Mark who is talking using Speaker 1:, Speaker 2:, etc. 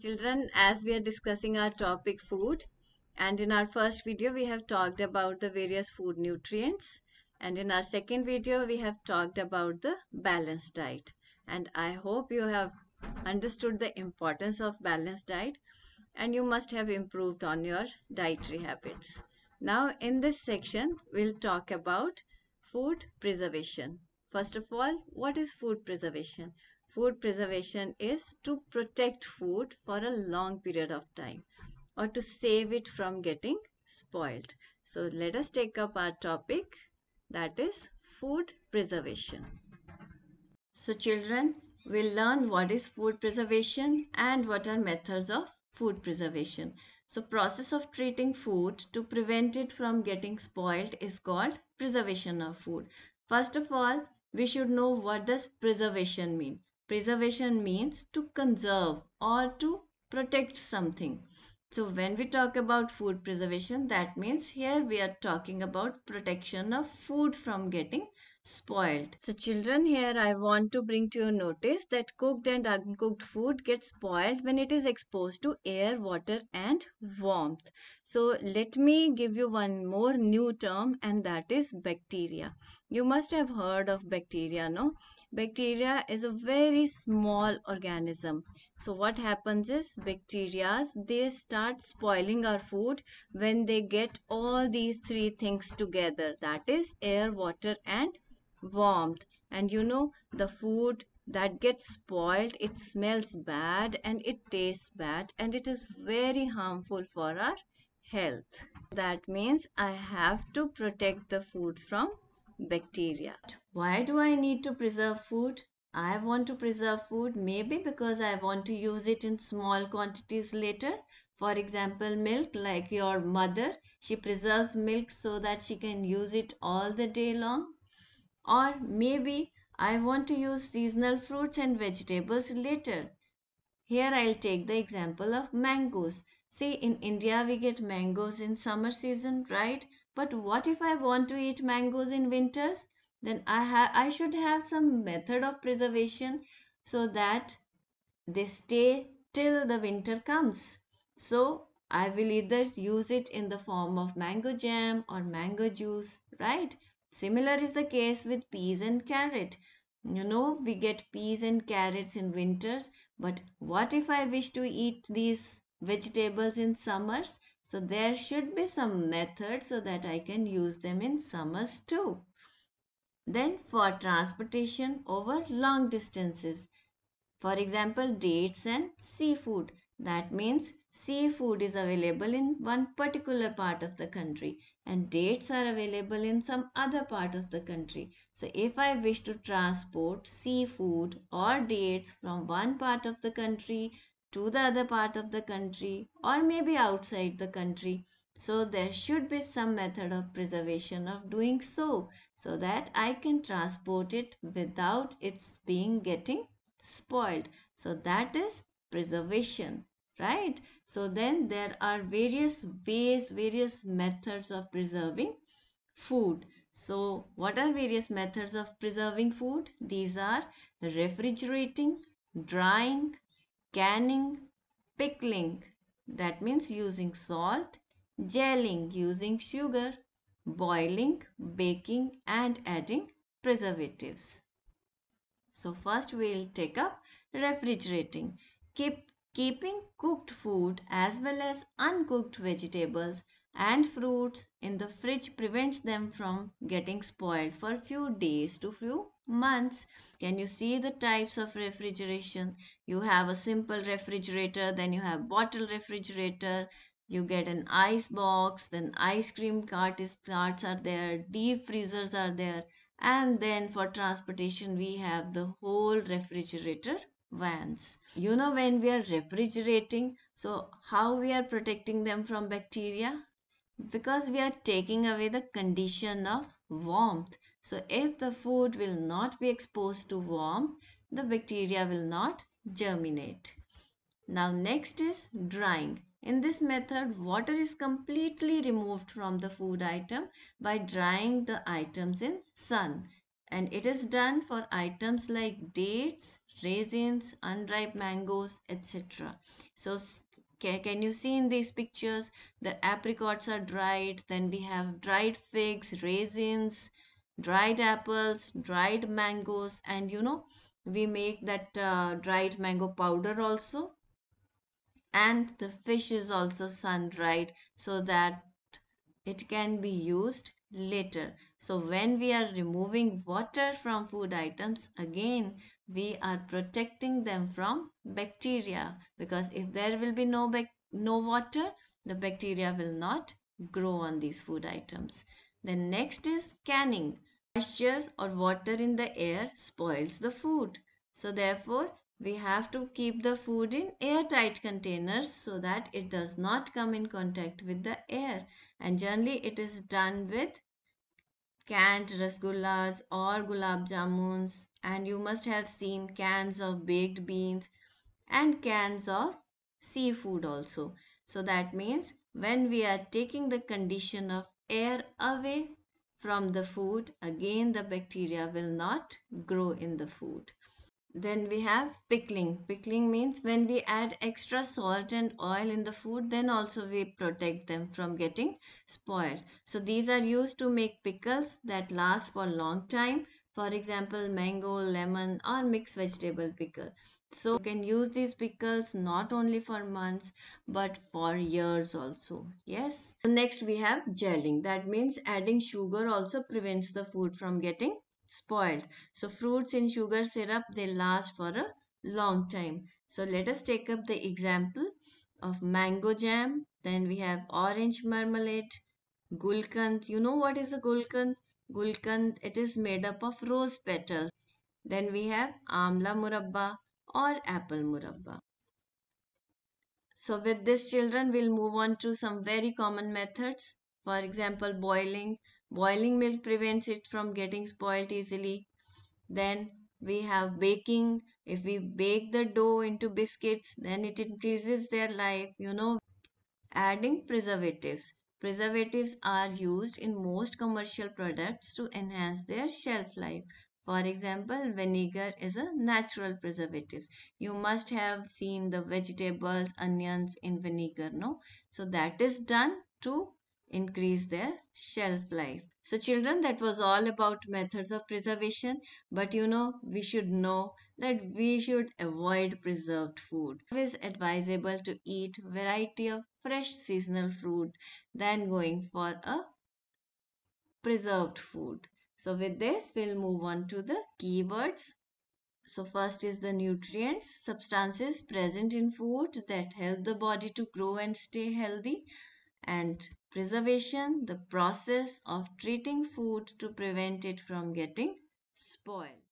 Speaker 1: Children, as we are discussing our topic food, and in our first video, we have talked about the various food nutrients. And in our second video, we have talked about the balanced diet. And I hope you have understood the importance of balanced diet and you must have improved on your dietary habits. Now, in this section, we'll talk about food preservation. First of all, what is food preservation? Food preservation is to protect food for a long period of time or to save it from getting spoiled. So let us take up our topic that is food preservation. So children will learn what is food preservation and what are methods of food preservation. So process of treating food to prevent it from getting spoiled is called preservation of food. First of all, we should know what does preservation mean. Preservation means to conserve or to protect something. So when we talk about food preservation, that means here we are talking about protection of food from getting spoiled. So children, here I want to bring to your notice that cooked and uncooked food gets spoiled when it is exposed to air, water and warmth. So let me give you one more new term and that is bacteria. You must have heard of bacteria, no? Bacteria is a very small organism. So what happens is bacteria, they start spoiling our food when they get all these three things together. That is air, water and warmth and you know the food that gets spoiled it smells bad and it tastes bad and it is very harmful for our health. That means i have to protect the food from bacteria. Why do i need to preserve food? I want to preserve food maybe because i want to use it in small quantities later. For example milk like your mother she preserves milk so that she can use it all the day long or maybe I want to use seasonal fruits and vegetables later. Here I'll take the example of mangoes. See, in India we get mangoes in summer season, right? But what if I want to eat mangoes in winters? Then I, ha I should have some method of preservation so that they stay till the winter comes. So I will either use it in the form of mango jam or mango juice, right? Similar is the case with peas and carrot. You know, we get peas and carrots in winters, but what if I wish to eat these vegetables in summers? So there should be some method so that I can use them in summers too. Then for transportation over long distances. For example, dates and seafood. That means seafood is available in one particular part of the country and dates are available in some other part of the country. So if I wish to transport seafood or dates from one part of the country to the other part of the country or maybe outside the country, so there should be some method of preservation of doing so so that I can transport it without its being getting spoiled. So that is preservation, right? So then there are various ways, various methods of preserving food. So what are various methods of preserving food? These are refrigerating, drying, canning, pickling, that means using salt, gelling using sugar, boiling, baking and adding preservatives. So first we will take up refrigerating. Keep Keeping cooked food as well as uncooked vegetables and fruits in the fridge prevents them from getting spoiled for few days to few months. Can you see the types of refrigeration? You have a simple refrigerator, then you have bottle refrigerator, you get an ice box, then ice cream carts are there, deep freezers are there, and then for transportation we have the whole refrigerator vans. You know when we are refrigerating, so how we are protecting them from bacteria? Because we are taking away the condition of warmth. So if the food will not be exposed to warmth, the bacteria will not germinate. Now next is drying. In this method, water is completely removed from the food item by drying the items in sun. And it is done for items like dates, raisins, unripe mangoes, etc. So can you see in these pictures the apricots are dried then we have dried figs raisins dried apples dried mangoes and you know we make that uh, dried mango powder also and the fish is also sun dried so that it can be used later. So when we are removing water from food items again we are protecting them from bacteria. Because if there will be no no water the bacteria will not grow on these food items. The next is canning. Moisture or water in the air spoils the food. So therefore we have to keep the food in airtight containers so that it does not come in contact with the air and generally it is done with canned rasgullas or gulab jamuns. And you must have seen cans of baked beans and cans of seafood also. So that means when we are taking the condition of air away from the food again the bacteria will not grow in the food then we have pickling. Pickling means when we add extra salt and oil in the food, then also we protect them from getting spoiled. So these are used to make pickles that last for long time. For example, mango, lemon or mixed vegetable pickle. So you can use these pickles not only for months but for years also. Yes. So next we have gelling. That means adding sugar also prevents the food from getting spoiled. So fruits in sugar syrup, they last for a long time. So let us take up the example of mango jam. Then we have orange marmalade, gulkand. You know what is a gulkand? Gulkand, it is made up of rose petals. Then we have amla murabba or apple murabba. So with this children, we'll move on to some very common methods. For example, boiling. Boiling milk prevents it from getting spoiled easily. Then we have baking. If we bake the dough into biscuits, then it increases their life. You know, adding preservatives. Preservatives are used in most commercial products to enhance their shelf life. For example, vinegar is a natural preservative. You must have seen the vegetables, onions in vinegar, no? So that is done to increase their shelf life. So children, that was all about methods of preservation. But you know, we should know that we should avoid preserved food. It is advisable to eat variety of fresh seasonal fruit than going for a preserved food. So with this, we'll move on to the keywords. So first is the nutrients, substances present in food that help the body to grow and stay healthy and preservation, the process of treating food to prevent it from getting spoiled.